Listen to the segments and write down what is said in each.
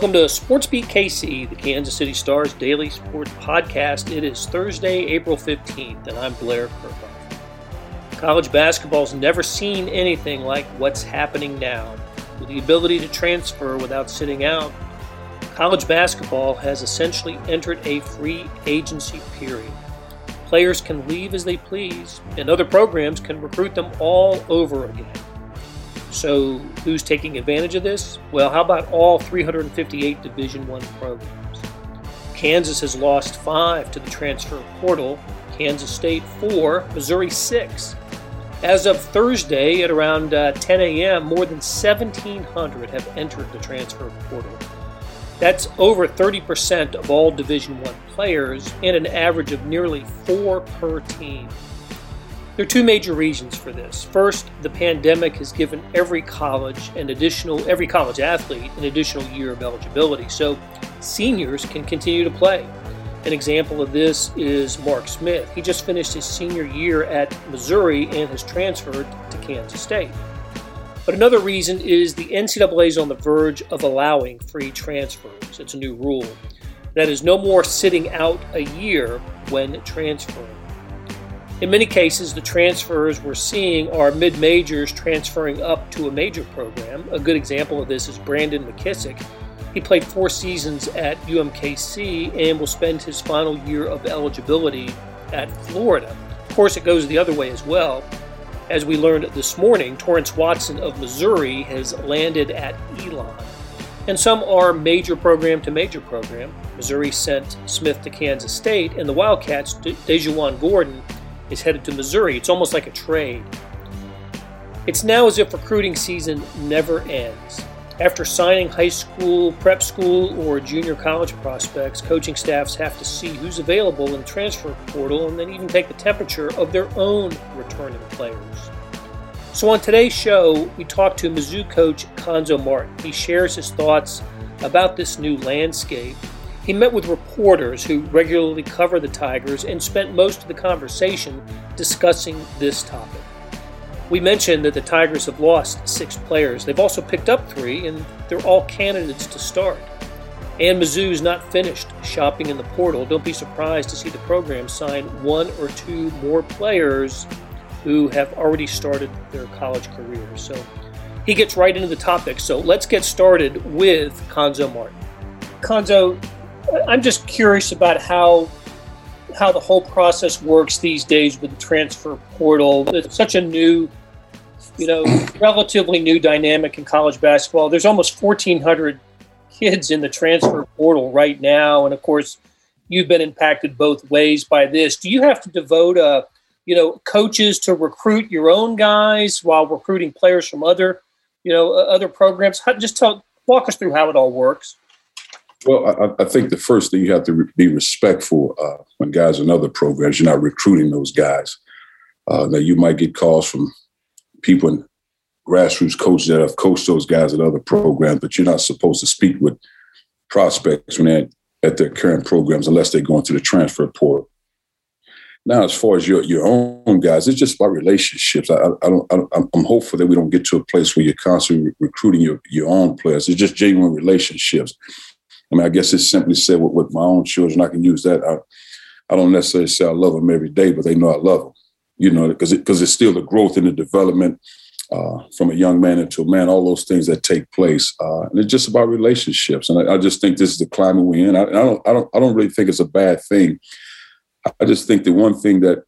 Welcome to Sports Beat KC, the Kansas City Stars daily sports podcast. It is Thursday, April 15th, and I'm Blair Kerkhoff. College basketball's never seen anything like what's happening now. With the ability to transfer without sitting out, college basketball has essentially entered a free agency period. Players can leave as they please, and other programs can recruit them all over again. So, who's taking advantage of this? Well, how about all 358 Division 1 programs? Kansas has lost 5 to the transfer portal, Kansas State 4, Missouri 6. As of Thursday at around uh, 10 a.m., more than 1,700 have entered the transfer portal. That's over 30% of all Division 1 players and an average of nearly 4 per team. There are two major reasons for this. First, the pandemic has given every college an additional every college athlete an additional year of eligibility. So seniors can continue to play. An example of this is Mark Smith. He just finished his senior year at Missouri and has transferred to Kansas State. But another reason is the NCAA is on the verge of allowing free transfers. It's a new rule. That is no more sitting out a year when transferring. In many cases, the transfers we're seeing are mid majors transferring up to a major program. A good example of this is Brandon McKissick. He played four seasons at UMKC and will spend his final year of eligibility at Florida. Of course, it goes the other way as well. As we learned this morning, Torrence Watson of Missouri has landed at Elon. And some are major program to major program. Missouri sent Smith to Kansas State, and the Wildcats, De- DaJuan Gordon, is headed to Missouri. It's almost like a trade. It's now as if recruiting season never ends. After signing high school, prep school, or junior college prospects, coaching staffs have to see who's available in transfer portal and then even take the temperature of their own returning players. So on today's show, we talk to Mizzou coach Cuonzo Martin. He shares his thoughts about this new landscape he met with reporters who regularly cover the Tigers and spent most of the conversation discussing this topic. We mentioned that the Tigers have lost six players. They've also picked up three, and they're all candidates to start. And Mizzou's not finished shopping in the portal. Don't be surprised to see the program sign one or two more players who have already started their college careers. So he gets right into the topic. So let's get started with Cuonzo Martin. Cuonzo, I'm just curious about how how the whole process works these days with the transfer portal. It's such a new, you know, relatively new dynamic in college basketball. There's almost 1,400 kids in the transfer portal right now, and of course, you've been impacted both ways by this. Do you have to devote a, uh, you know, coaches to recruit your own guys while recruiting players from other, you know, other programs? How, just tell, walk us through how it all works. Well, I, I, think the first thing you have to be respectful uh, when guys in other programs, you're not recruiting those guys. Uh, now, you might get calls from people in grassroots coaches that have coached those guys at other programs, but you're not supposed to speak with prospects when they're at their current programs unless they're going to the transfer portal. Now, as far as your your own guys, it's just about relationships. I, I, don't, I am hopeful that we don't get to a place where you're constantly recruiting your your own players. It's just genuine relationships. I mean, I guess it's simply said with, with my own children, I can use that. I, I don't necessarily say I love them every day, but they know I love them, you know, because because it, it's still the growth and the development uh, from a young man into a man, all those things that take place. Uh, and it's just about relationships. And I, I, just think this is the climate we're in. I, I, don't, I don't, I don't really think it's a bad thing. I just think the one thing that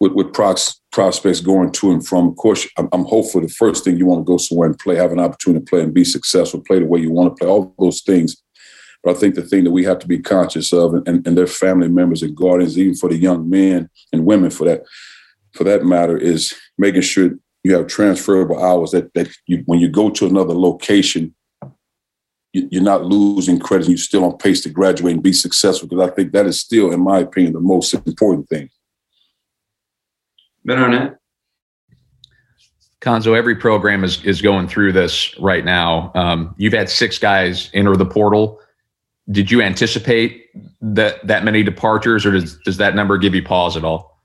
with, with prox, prospects going to and from, of course, I'm, I'm, hopeful the first thing you want to go somewhere and play, have an opportunity to play and be successful, play the way you want to play, all those things but I think the thing that we have to be conscious of, and, and, their family members and guardians, even for the young men and women, for that for that matter, is making sure you have transferable hours. That that you, when you go to another location, you, are not losing credit. You're still on pace to graduate and be successful. Because I think that is still, in my opinion, the most important thing. Ben Arnett. Cuonzo, every program is is going through this right now. Um, you've had six guys enter the portal did you anticipate that that many departures, or does does that number give you pause at all?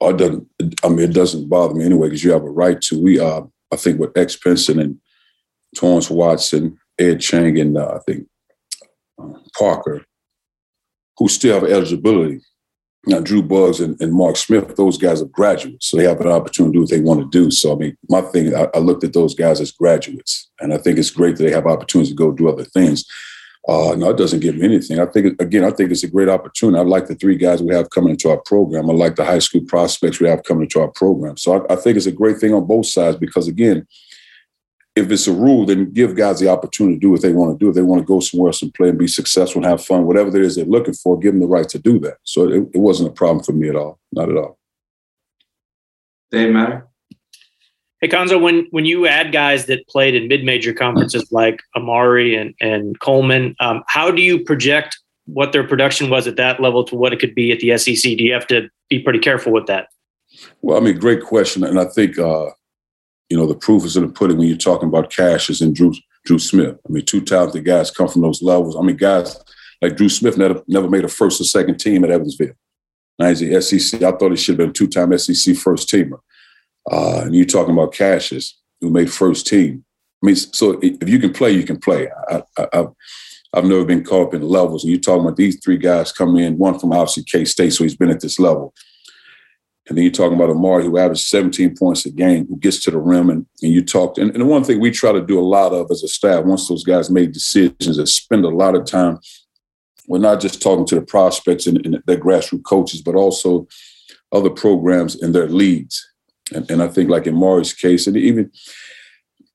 Oh, it doesn't. I mean, it doesn't bother me anyway because you have a right to. We, uh, I think, with X Pinson and Torrence Watson Ed Chang and uh, I think uh, Parker, who still have eligibility. Now, Drew Buggs and, and, Mark Smith, those guys are graduates, so they have an opportunity to do what they want to do. So, I mean, my thing, I, I looked at those guys as graduates, and I think it's great that they have opportunities to go do other things. Uh, no, it doesn't give me anything. I think, again, I think it's a great opportunity. I like the three guys we have coming into our program. I like the high school prospects we have coming into our program. So I, I think it's a great thing on both sides because, again, if it's a rule, then give guys the opportunity to do what they want to do. If they want to go somewhere else and play and be successful and have fun, whatever it is they're looking for, give them the right to do that. So it, it wasn't a problem for me at all. Not at all. Dave Matter? Hey Cuonzo, when when you add guys that played in mid-major conferences like Amari and and Coleman, um, how do you project what their production was at that level to what it could be at the SEC? Do you have to be pretty careful with that? Well, I mean, great question, and I think uh, you know, the proof is in the pudding when you're talking about Kassius and Dru Dru Smith. I mean, two talented guys come from those levels. I mean, guys like Dru Smith never never made a first or second team at Evansville. Now he's the SEC. I thought he should have been a two time SEC first teamer. Uh, and you're talking about Kassius, who made first team. I mean, so if you can play, you can play. I, I, I've never been caught up in levels. And you're talking about these three guys coming in, one from obviously K State, so he's been at this level. And then you're talking about Amari, who averaged 17 points a game, who gets to the rim. And, and you talked, and, and the one thing we try to do a lot of as a staff, once those guys make decisions, is spend a lot of time. We're not just talking to the prospects and, and their grassroots coaches, but also other programs and their leads. And, and I think, like in Mari's case, and even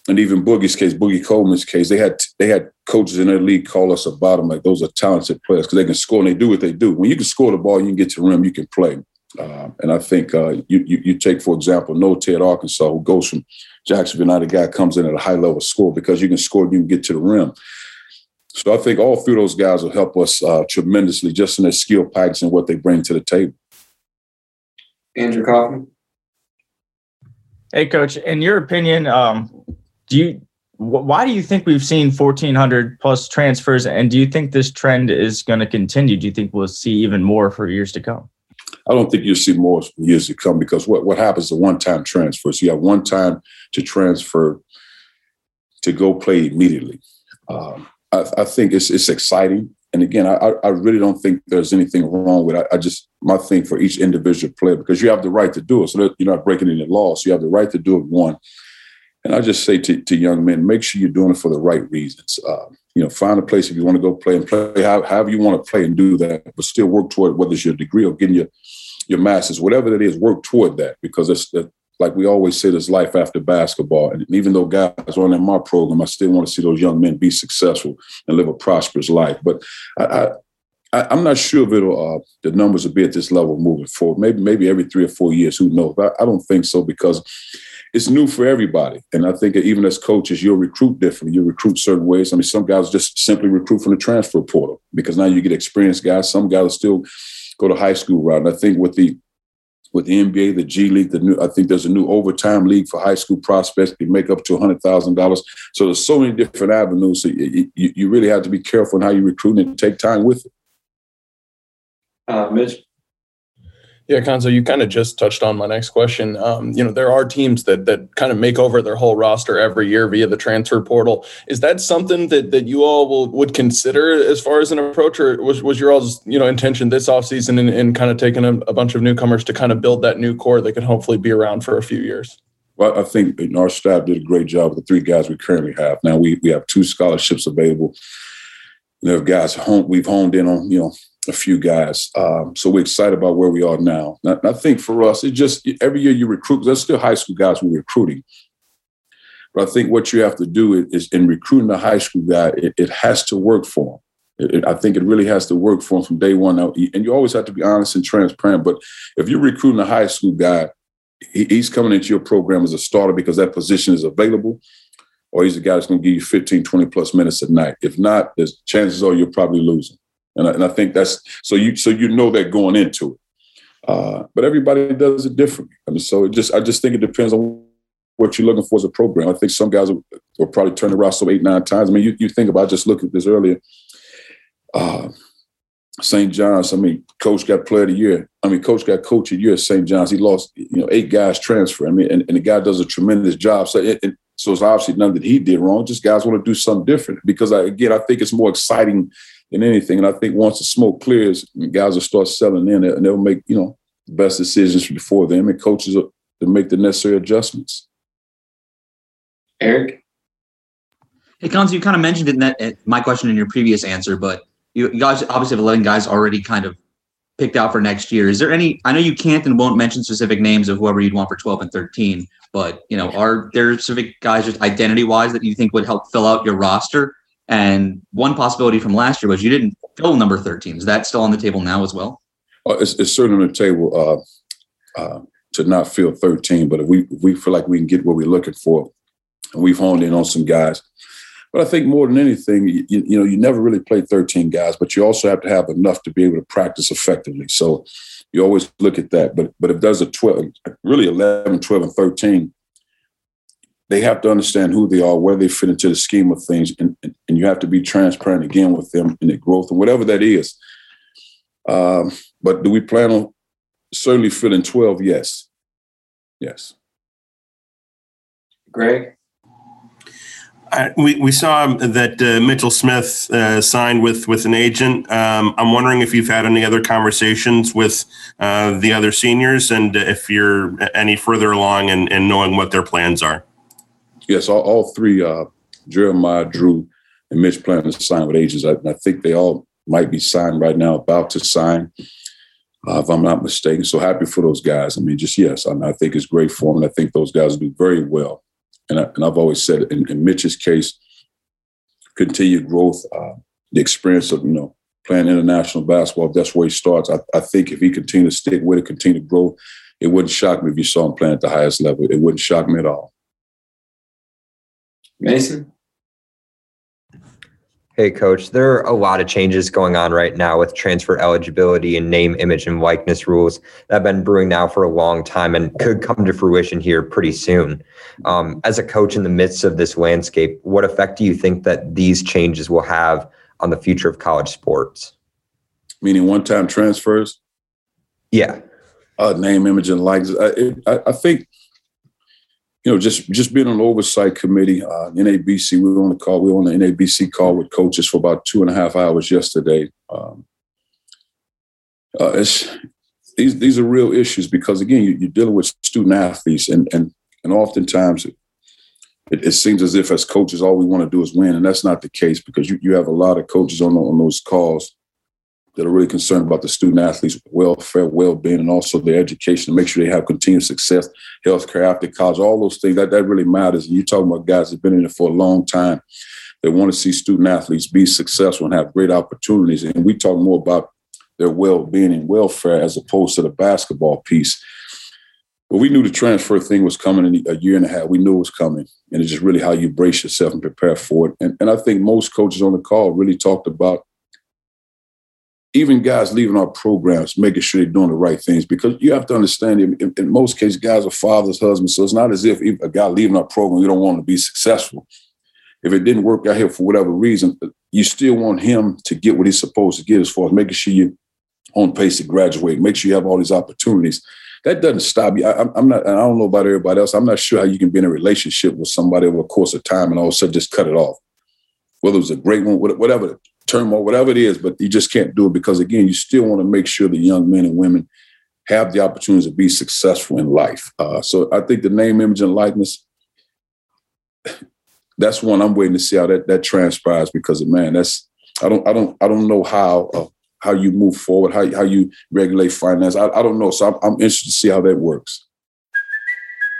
and even Boogie's case, Boogie Coleman's case, they had they had coaches in their league call us about them like those are talented players because they can score and they do what they do. When you can score the ball, you can get to the rim, you can play. Uh, and I think uh, you, you, you take, for example, Notae Arkansas, who goes from Jacksonville, now the guy comes in at a high level score because you can score, you can get to the rim. So I think all three of those guys will help us uh, tremendously just in their skill package and what they bring to the table. Andrew Kaufman. Hey, Coach. In your opinion, um, do you why do you think we've seen 1,400 plus transfers, and do you think this trend is going to continue? Do you think we'll see even more for years to come? I don't think you'll see more years to come because what, what happens a one time transfer. So you have one time to transfer to go play immediately. Um, I, I, think it's it's exciting. And again, I, I really don't think there's anything wrong with it. I, I just, my thing for each individual player, because you have the right to do it. So that you're not breaking any laws. So you have the right to do it, one. And I just say to, to young men, make sure you're doing it for the right reasons. Uh, you know, find a place if you want to go play and play how, however you want to play and do that, but still work toward whether it's your degree or getting your your master's, whatever it is, work toward that because it's like we always say, there's life after basketball. And even though guys aren't in my program, I still want to see those young men be successful and live a prosperous life. But I, I, am not sure if it'll uh, the numbers will be at this level moving forward. Maybe maybe every three or four years, who knows? But I, I don't think so because it's new for everybody. And I think even as coaches, you'll recruit differently. You recruit certain ways. I mean, some guys just simply recruit from the transfer portal because now you get experienced guys. Some guys still go to high school route. And I think with the with the NBA, the G League, the new I think there's a new overtime league for high school prospects. You make up to hundred thousand dollars. So there's so many different avenues. So you, you, you, really have to be careful in how you recruit and take time with it. Uh, Mitch. Yeah, Cuonzo, you kind of just touched on my next question. Um, you know, there are teams that that kind of make over their whole roster every year via the transfer portal. Is that something that that you all will, would consider as far as an approach, or was, was your all's you know intention this offseason in, in kind of taking a, a bunch of newcomers to kind of build that new core that could hopefully be around for a few years? Well, I think our staff did a great job with the three guys we currently have. Now we we have two scholarships available. We have guys home, we've honed in on, you know, a few guys. Um, so we're excited about where we are now. And I think for us, it just every year you recruit. There's still high school guys we're recruiting, but I think what you have to do is, in recruiting a high school guy, it, it has to work for him. It, I think it really has to work for him from day one. And you always have to be honest and transparent. But if you're recruiting a high school guy, he, he's coming into your program as a starter because that position is available or he's a guy that's going to give you 15, 20 plus minutes a night. If not, there's chances are you're probably losing. And I, and I think that's so you so you know that going into it. Uh, but everybody does it differently. I mean, so it just I just think it depends on what you're looking for as a program. I think some guys will, will probably turn the roster eight, nine times. I mean, you, you think about I just looked at this earlier. Uh, St. John's, I mean, coach got player of the year. I mean, coach got coach of the year at St. John's. He lost, you know, eight guys transfer. I mean, and, and the guy does a tremendous job. So it, it, So it's obviously nothing that he did wrong. Just guys want to do something different because I, again, I think it's more exciting than anything. And I think once the smoke clears, guys will start selling in and they'll make, you know, the best decisions before them and coaches will, to make the necessary adjustments. Eric? Hey, Cons, you kind of mentioned it in that my question in your previous answer, but you, you guys obviously have 11 guys already kind of picked out for next year. Is there any? I know you can't and won't mention specific names of whoever you'd want for 12 and 13, but you know, are there specific guys just identity wise that you think would help fill out your roster? And one possibility from last year was you didn't fill number 13. Is that still on the table now as well? Uh, it's, it's, certainly on the table uh, uh, to not fill 13, but if we if we feel like we can get what we're looking for, and we've honed in on some guys but I think more than anything, you, you, know, you never really play 13 guys, but you also have to have enough to be able to practice effectively. So you always look at that. But but if there's a 12, really 11, 12, and 13, they have to understand who they are, where they fit into the scheme of things, and, and, and you have to be transparent again with them in their growth and whatever that is. Um, but do we plan on certainly filling 12? Yes. Yes. Greg? we, we saw that uh, Mitchell Smith uh, signed with with an agent. Um, I'm wondering if you've had any other conversations with uh, the other seniors, and if you're any further along in, in knowing what their plans are. Yes, all, all three, uh, Jeremiah, Dru, and Mitch, plan to sign with agents. I, I, think they all might be signed right now, about to sign, uh, if I'm not mistaken. So happy for those guys. I mean, just yes, I, mean, I think it's great for them. I think those guys do very well and, I, I've always said in, in Mitch's case, continued growth, uh, the experience of you know playing international basketball. That's where he starts. I, I think if he continue to stick with it, continue to grow, it wouldn't shock me if you saw him playing at the highest level. It wouldn't shock me at all. Mason. Hey, coach, there are a lot of changes going on right now with transfer eligibility and name, image, and likeness rules that have been brewing now for a long time and could come to fruition here pretty soon. Um, as a coach in the midst of this landscape, what effect do you think that these changes will have on the future of college sports? Meaning one time transfers? Yeah. Uh, name, image, and likeness. I, I, I think you know, just just being on the oversight committee, uh, NABC, we were on the call. We were on the NABC call with coaches for about two and a half hours yesterday. Um, uh, it's, these these are real issues because again, you, are dealing with student athletes, and and and oftentimes it, it, seems as if as coaches all we want to do is win, and that's not the case because you, you have a lot of coaches on on those calls that are really concerned about the student athletes' welfare, well-being, and also their education to make sure they have continued success, healthcare after college, all those things. That that really matters. And you're talking about guys that've been in it for a long time. They want to see student athletes be successful and have great opportunities. And we talk more about their well-being and welfare as opposed to the basketball piece. But we knew the transfer thing was coming in a year and a half. We knew it was coming. And it's just really how you brace yourself and prepare for it. And, and I think most coaches on the call really talked about even guys leaving our programs, making sure they're doing the right things because you have to understand in, in, most cases, guys are fathers, husbands. So it's not as if a guy leaving our program, you don't want to be successful. If it didn't work out here for whatever reason, you still want him to get what he's supposed to get as far as making sure you're on pace to graduate, make sure you have all these opportunities. That doesn't stop you. I, am not, I don't know about everybody else. I'm not sure how you can be in a relationship with somebody over a course of time and all of a sudden just cut it off. Whether it was a great one, whatever turmoil, whatever it is, but you just can't do it because again, you still want to make sure the young men and women have the opportunity to be successful in life. Uh, so I think the name, image, and likeness, that's one I'm waiting to see how that that transpires because man, that's I don't I don't I don't know how uh, how you move forward, how how you regulate finance. I, I don't know. So I'm, I'm interested to see how that works.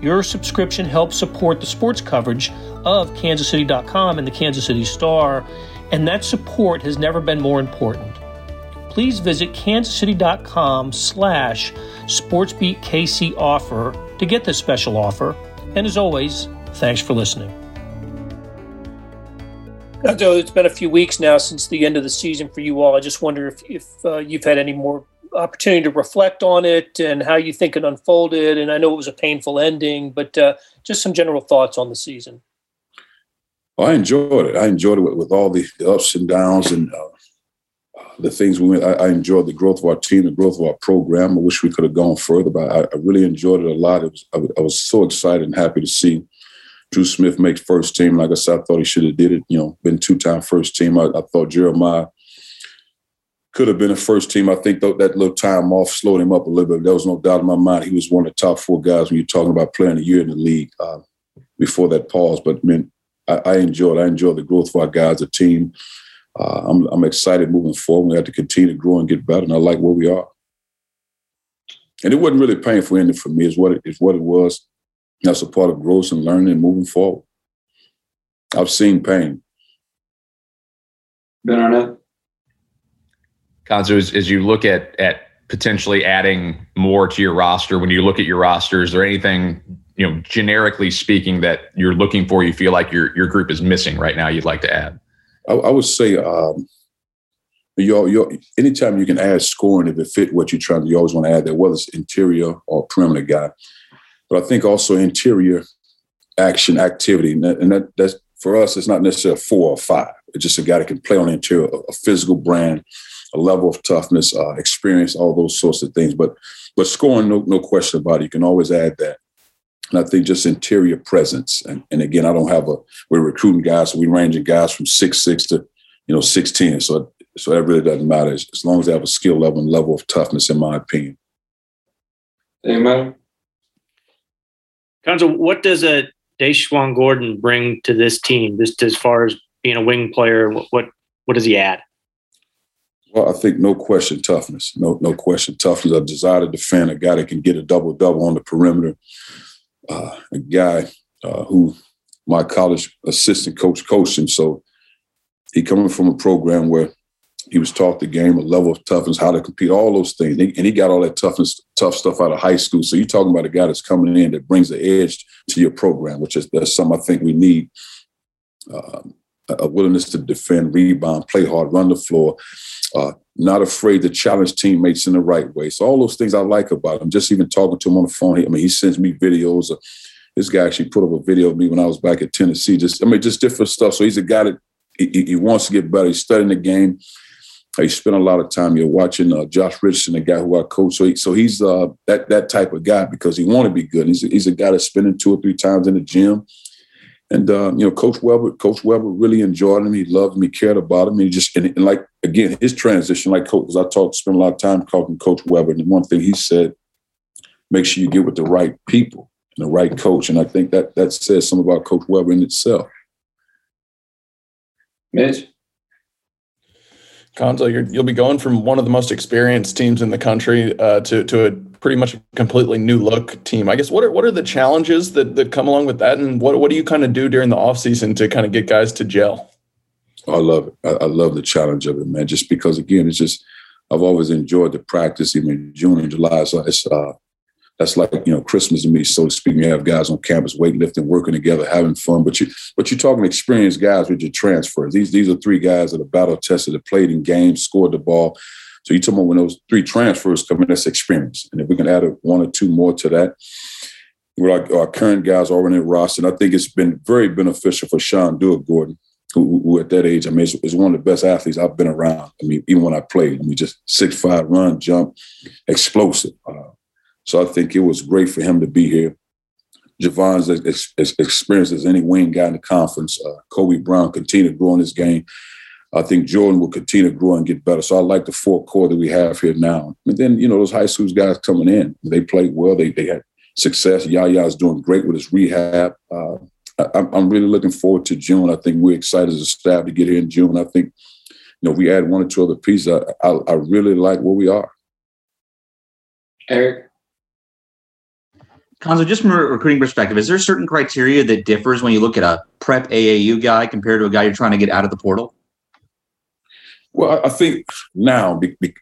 Your subscription helps support the sports coverage of kansascity.com and the Kansas City Star, and that support has never been more important please visit kansascity.com slash sportsbeatkc offer to get this special offer. And as always, thanks for listening. So it's been a few weeks now since the end of the season for you all. I just wonder if, if uh, you've had any more opportunity to reflect on it and how you think it unfolded. And I know it was a painful ending, but uh, just some general thoughts on the season. Well, I enjoyed it. I enjoyed it with, with all the, ups and downs and uh, the things we went, I, I, enjoyed the growth of our team, the growth of our program. I wish we could have gone further, but I, I really enjoyed it a lot. It was, I, I, was so excited and happy to see Dru Smith make first team. Like I said, I thought he should have did it. You know, been two time first team. I, thought Jeremiah could have been a first team. I think that little time off slowed him up a little bit. There was no doubt in my mind he was one of the top four guys when you're talking about playing a year in the league uh, before that pause. But I I, I enjoyed. I enjoyed the growth of our guys, the team uh, I'm, I'm excited moving forward. We have to continue to grow and get better, and I like where we are. And it wasn't really painful ending for me. Is what it is what it was. That's a part of growth and learning and moving forward. I've seen pain. Ben Arnett. Cuonzo, as, as you look at at potentially adding more to your roster, when you look at your roster, is there anything you know, generically speaking, that you're looking for? You feel like your your group is missing right now. You'd like to add. I, I would say um, you you anytime you can add scoring if it fit what you're trying to, you always want to add that, whether it's interior or perimeter guy. But I think also interior action activity, and, that, and that, that's for us. It's not necessarily four or five. It's just a guy that can play on the interior, a, a physical brand, a level of toughness, uh, experience, all those sorts of things. But but scoring, no no question about it. You can always add that. And I think just interior presence. And, and again, I don't have a, we're recruiting guys, so we ranging guys from six six to, you know, 6'10. So, so that really doesn't matter as, as long as they have a skill level and level of toughness, in my opinion. Amen. Cuonzo, what does a DaJuan Gordon bring to this team, just as far as being a wing player? What, what, what does he add? Well, I think no question toughness. No, no question toughness. A desire to defend, a guy that can get a double double on the perimeter uh, a guy uh, who my college assistant coach coached him. So he coming from a program where he was taught the game, a level of toughness, how to compete, all those things. And he got all that toughness, tough stuff out of high school. So you're talking about a guy that's coming in that brings the edge to your program, which is that's something I think we need. Uh, a willingness to defend, rebound, play hard, run the floor, uh, not afraid to challenge teammates in the right way. So all those things I like about him. Just even talking to him on the phone. I mean, he sends me videos. Of, this guy actually put up a video of me when I was back at Tennessee. Just I mean, just different stuff. So he's a guy that he, he wants to get better. He's studying the game. He spent a lot of time here watching uh, Josh Richardson, the guy who I coach. So, he, so he's uh, that that type of guy because he want to be good. He's a, he's a guy that's spending two or three times in the gym. And uh, you know, Coach Weber, Coach Weber really enjoyed him. He loved him. He cared about him. He just and, and like again, his transition, like Coach, I talked, spent a lot of time talking Coach Weber, and one thing he said, make sure you get with the right people and the right coach. And I think that that says something about Coach Weber in itself. Mitch. Cuonzo, you will be going from one of the most experienced teams in the country uh, to to a pretty much a completely new look team. I guess what are what are the challenges that that come along with that, and what what do you kind of do during the off season to kind of get guys to gel? I love it. I, I, love the challenge of it, man. Just because again, it's just I've always enjoyed the practice, even June and July. So it's uh, that's like you know Christmas to me, so to speak. You have guys on campus weightlifting, working together, having fun. But you but you're talking experienced guys with your transfers. These these are three guys that are battle tested, that played in games, scored the ball. So you talking about when those three transfers come in, that's experience. And if we can add a, one or two more to that, with our, our current guys already in roster, and I think it's been very beneficial for Sean Durugordon, who, who, at that age, I mean, is, is, one of the best athletes I've been around. I mean, even when I played, I mean, just six five, run, jump, explosive. Uh, so I think it was great for him to be here. Javon's as, as experienced as any wing guy in the conference. Uh, Kobe Brown continued to grow in this game. I think Jordan will continue to grow and get better. So I like the four core that we have here now. And then, you know, those high schools guys coming in, they played well. They, they had success. Yaya is doing great with his rehab. Uh, I, am really looking forward to June. I think we're excited as a staff to get here in June. I think, you know, we add one or two other pieces. I, I, I really like where we are. Eric. Cuonzo, just from a recruiting perspective, is there a certain criteria that differs when you look at a prep AAU guy compared to a guy you're trying to get out of the portal? Well, I think now,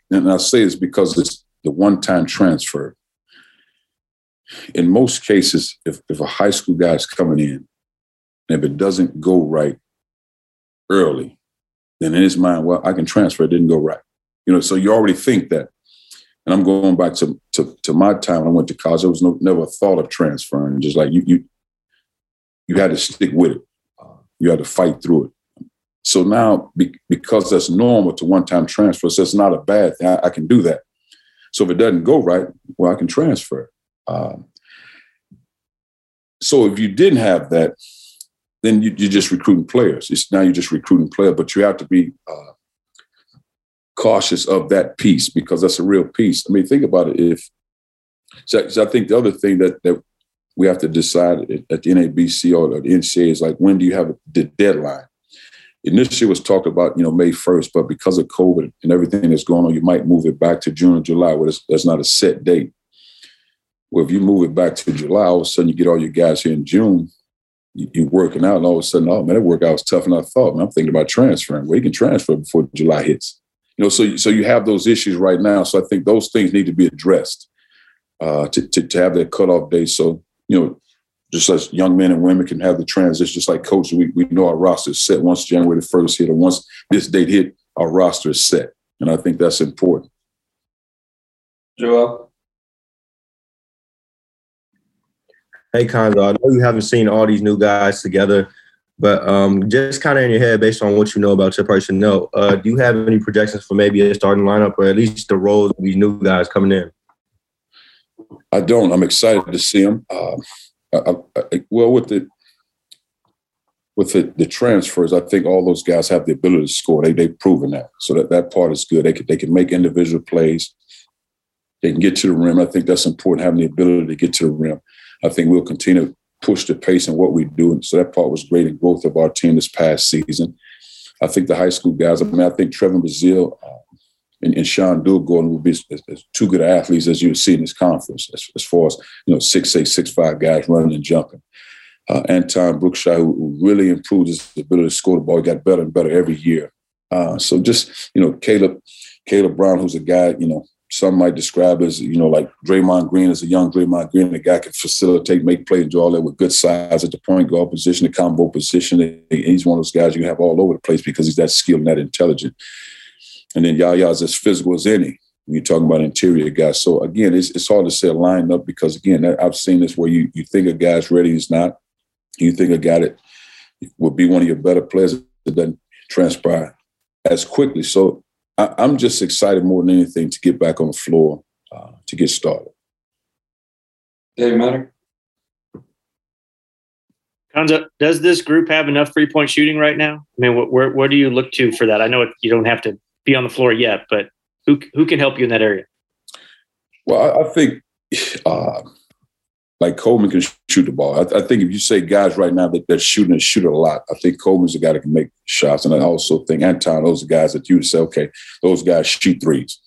and I say this because it's the one-time transfer. In most cases, if, if a high school guy is coming in, and if it doesn't go right early, then in his mind, well, I can transfer. It didn't go right. You know, so you already think that. And I'm going back to to, to my time when I went to college. There was no, never thought of transferring. Just like you, you, you had to stick with it. You had to fight through it. So now, be, because that's normal to one-time transfer, so it's not a bad thing. I, I, can do that. So if it doesn't go right, well, I can transfer. Um, so if you didn't have that, then you, are just recruiting players. It's now you're just recruiting players, but you have to be uh, cautious of that piece because that's a real piece. I mean, think about it. If so, so I think the other thing that that we have to decide at the NABC or the NCAA is like when do you have the deadline? Initially was talked about, you know, May 1st, but because of COVID and everything that's going on, you might move it back to June or July, where that's not a set date. Well, if you move it back to July, all of a sudden you get all your guys here in June, you, are working out, and all of a sudden, oh man, that workout was tougher than I thought. Man, I'm thinking about transferring. Well, you can transfer before July hits. You know, so so you have those issues right now. So I think those things need to be addressed uh, to, to to have that cutoff date. So you know, just as young men and women can have the transition, just like coach, we, we know our roster is set once January the 1st hit, or once this date hit, our roster is set. And I think that's important. Joel? Hey, Cuonzo, I know you haven't seen all these new guys together, but um, just kind of in your head, based on what you know about your personnel, uh, do you have any projections for maybe a starting lineup or at least the roles of these new guys coming in? I don't. I'm excited to see them. Uh, I, I, well, with the with the, the transfers, I think all those guys have the ability to score. They they've proven that, so that that part is good. They can they can make individual plays. They can get to the rim. I think that's important, having the ability to get to the rim. I think we'll continue to push the pace in what we do. And so that part was great in growth of our team this past season. I think the high school guys, I mean, I think Trevor Brazile uh, and, and Sean Gordon will be as, as, two good athletes as you see in this conference, as, as far as you know, six eight, six five guys running and jumping. Uh, Anton Brookshire, who really improved his ability to score the ball, he got better and better every year. Uh, so just you know, Kaleb, Kaleb Brown, who's a guy you know some might describe as you know like Draymond Green as a young Draymond Green, the guy can facilitate, make plays, do all that with good size at the point guard position, the combo position. He's one of those guys you have all over the place because he's that skilled and that intelligent. And then Yaya's as physical as any. When you're talking about interior guys. So again, it's, it's hard to say a lineup because again, I've seen this where you you think a guy's ready, he's not. You think a guy that would be one of your better players, it doesn't transpire as quickly. So I, am just excited more than anything to get back on the floor uh, to get started. Dave Matter. Cuonzo, does this group have enough three point shooting right now? I mean, where where do you look to for that? I know it, you don't have to be on the floor yet, but who who can help you in that area? Well, I, I think uh, like Coleman can shoot the ball. I, I, think if you say guys right now that they're shooting and shoot a lot, I think Coleman's the guy that can make shots, and I also think Anton, those are guys that you would say, okay, those guys shoot threes.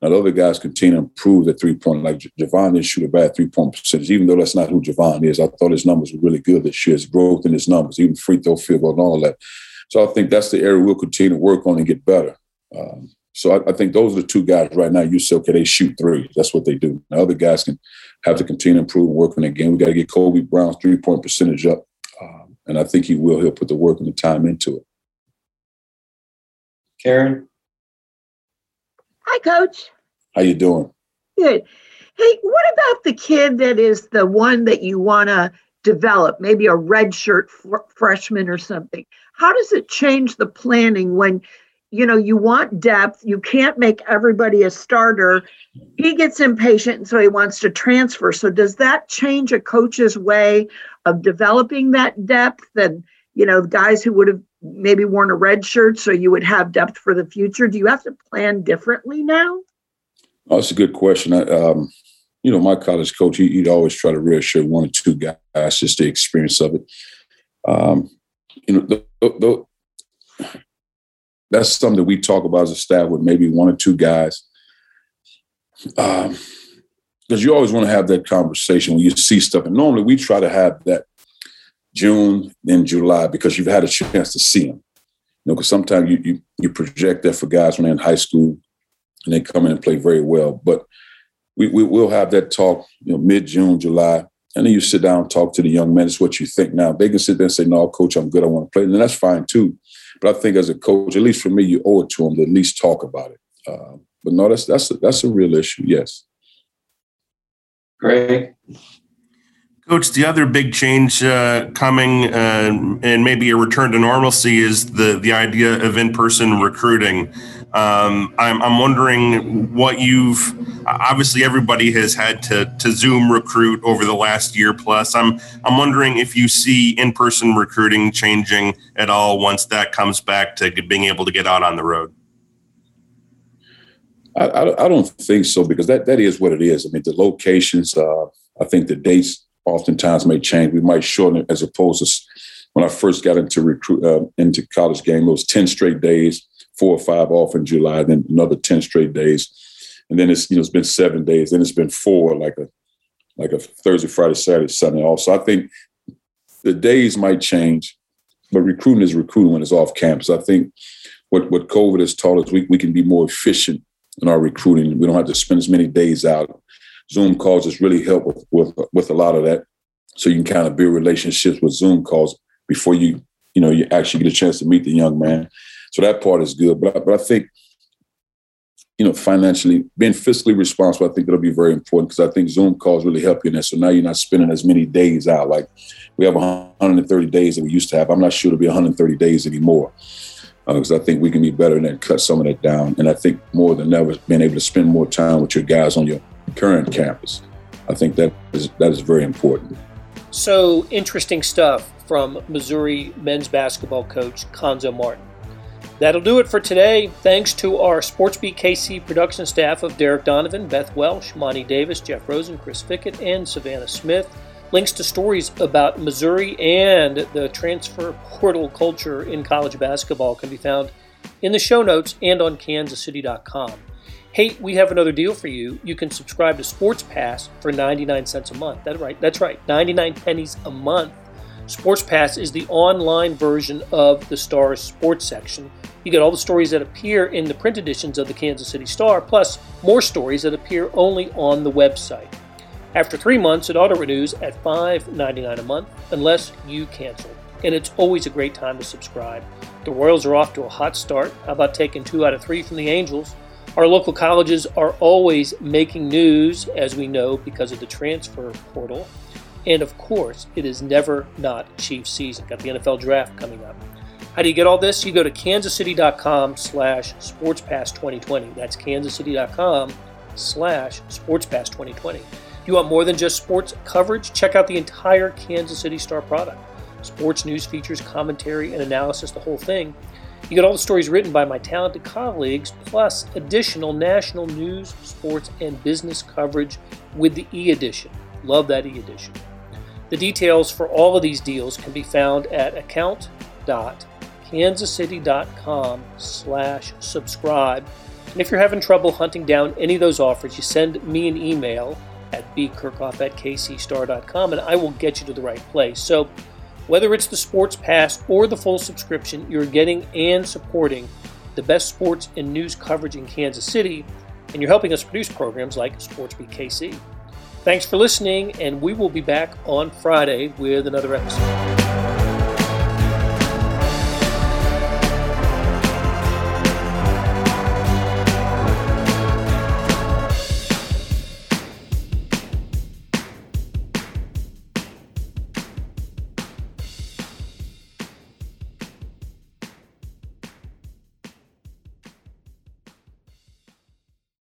Now the other guys continue to improve the three point. Like Javon didn't shoot a bad three point percentage, even though that's not who Javon is. I thought his numbers were really good this year. His growth in his numbers, even free throw, field goal, and all that. So I think that's the area we'll continue to work on and get better. Um, so I, I, think those are the two guys right now. You say, okay, they shoot three. That's what they do. Now other guys can have to continue to improve and work on the game. We got to get Kobe Brown's three point percentage up, um, and I think he will. He'll put the work and the time into it. Karen. Hi, Coach. How you doing? Good. Hey, what about the kid that is the one that you want to develop? Maybe a redshirt f- freshman or something. How does it change the planning when you know, you want depth. You can't make everybody a starter. He gets impatient, and so he wants to transfer. So, does that change a coach's way of developing that depth? And, you know, guys who would have maybe worn a red shirt so you would have depth for the future? Do you have to plan differently now? Oh, that's a good question. I, um, you know, my college coach, he, would always try to reassure one or two guys, just the experience of it. Um, you know, the, the, the, that's something that we talk about as a staff with maybe one or two guys. Um, because you always want to have that conversation when you see stuff. And normally we try to have that June, then July, because you've had a chance to see them. You know, because sometimes you, you you project that for guys when they're in high school and they come in and play very well. But we, we will have that talk, you know, mid June, July, and then you sit down and talk to the young men. It's what you think now. They can sit there and say, "No, coach, I'm good. I want to play," and that's fine too. But I think as a coach, at least for me, you owe it to them to at least talk about it. Uh, but no, that's that's a, that's a real issue. Yes. Great. Coach, the other big change uh, coming uh, and maybe a return to normalcy is the the idea of in person recruiting. Um, I'm, I'm wondering what you've obviously everybody has had to to Zoom recruit over the last year plus. I'm I'm wondering if you see in person recruiting changing at all once that comes back to being able to get out on the road. I, I, don't think so because that that is what it is. I mean, the locations. Uh, I think the dates oftentimes may change. We might shorten it as opposed to when I first got into recruit uh, into college game. Was ten straight days, four or five off in July, then another ten straight days, and then it's you know it's been seven days. Then it's been four, like a like a Thursday, Friday, Saturday, Sunday. off. Also, I think the days might change, but recruiting is recruiting when it's off campus. I think what what COVID has taught us, we we can be more efficient in our recruiting. We don't have to spend as many days out Zoom calls has really helped with, with with a lot of that. So you can kind of build relationships with Zoom calls before you you know you actually get a chance to meet the young man. So that part is good. But I, but I think you know financially being fiscally responsible, I think that'll be very important because I think Zoom calls really help you in that. So now you're not spending as many days out. Like we have 130 days that we used to have. I'm not sure it'll be 130 days anymore because uh, I think we can be better than cut some of that down. And I think more than ever, being able to spend more time with your guys on your current campus. I think that is that is very important. So interesting stuff from Missouri men's basketball coach Cuonzo Martin. That'll do it for today. Thanks to our SportsBeat KC production staff of Derek Donovan, Beth Welsh, Monty Davis, Jeff Rosen, Chris Fickett, and Savannah Smith. Links to stories about Missouri and the transfer portal culture in college basketball can be found in the show notes and on kansascity.com. Hey, we have another deal for you. You can subscribe to Sports Pass for 99 cents a month. That's right. That's right. 99 pennies a month. Sports Pass is the online version of the Star's sports section. You get all the stories that appear in the print editions of the Kansas City Star, plus more stories that appear only on the website. After three months, it auto renews at $5.99 a month unless you cancel. And it's always a great time to subscribe. The Royals are off to a hot start. How about taking two out of three from the Angels? Our local colleges are always making news, as we know, because of the transfer portal. And of course, it is never not Chiefs season. Got the NFL draft coming up. How do you get all this? You go to kansascity.com slash sportspass2020. That's kansascity.com slash sportspass2020. You want more than just sports coverage? Check out the entire Kansas City Star product. Sports news features, commentary, and analysis, the whole thing. You get all the stories written by my talented colleagues, plus additional national news, sports, and business coverage with the e edition. Love that e edition. The details for all of these deals can be found at account.kansascity.com slash subscribe. And if you're having trouble hunting down any of those offers, you send me an email at bkerkhoff at kcstar.com and I will get you to the right place. So whether it's the Sports Pass or the full subscription, you're getting and supporting the best sports and news coverage in Kansas City, and you're helping us produce programs like SportsBeat KC. Thanks for listening, and we will be back on Friday with another episode.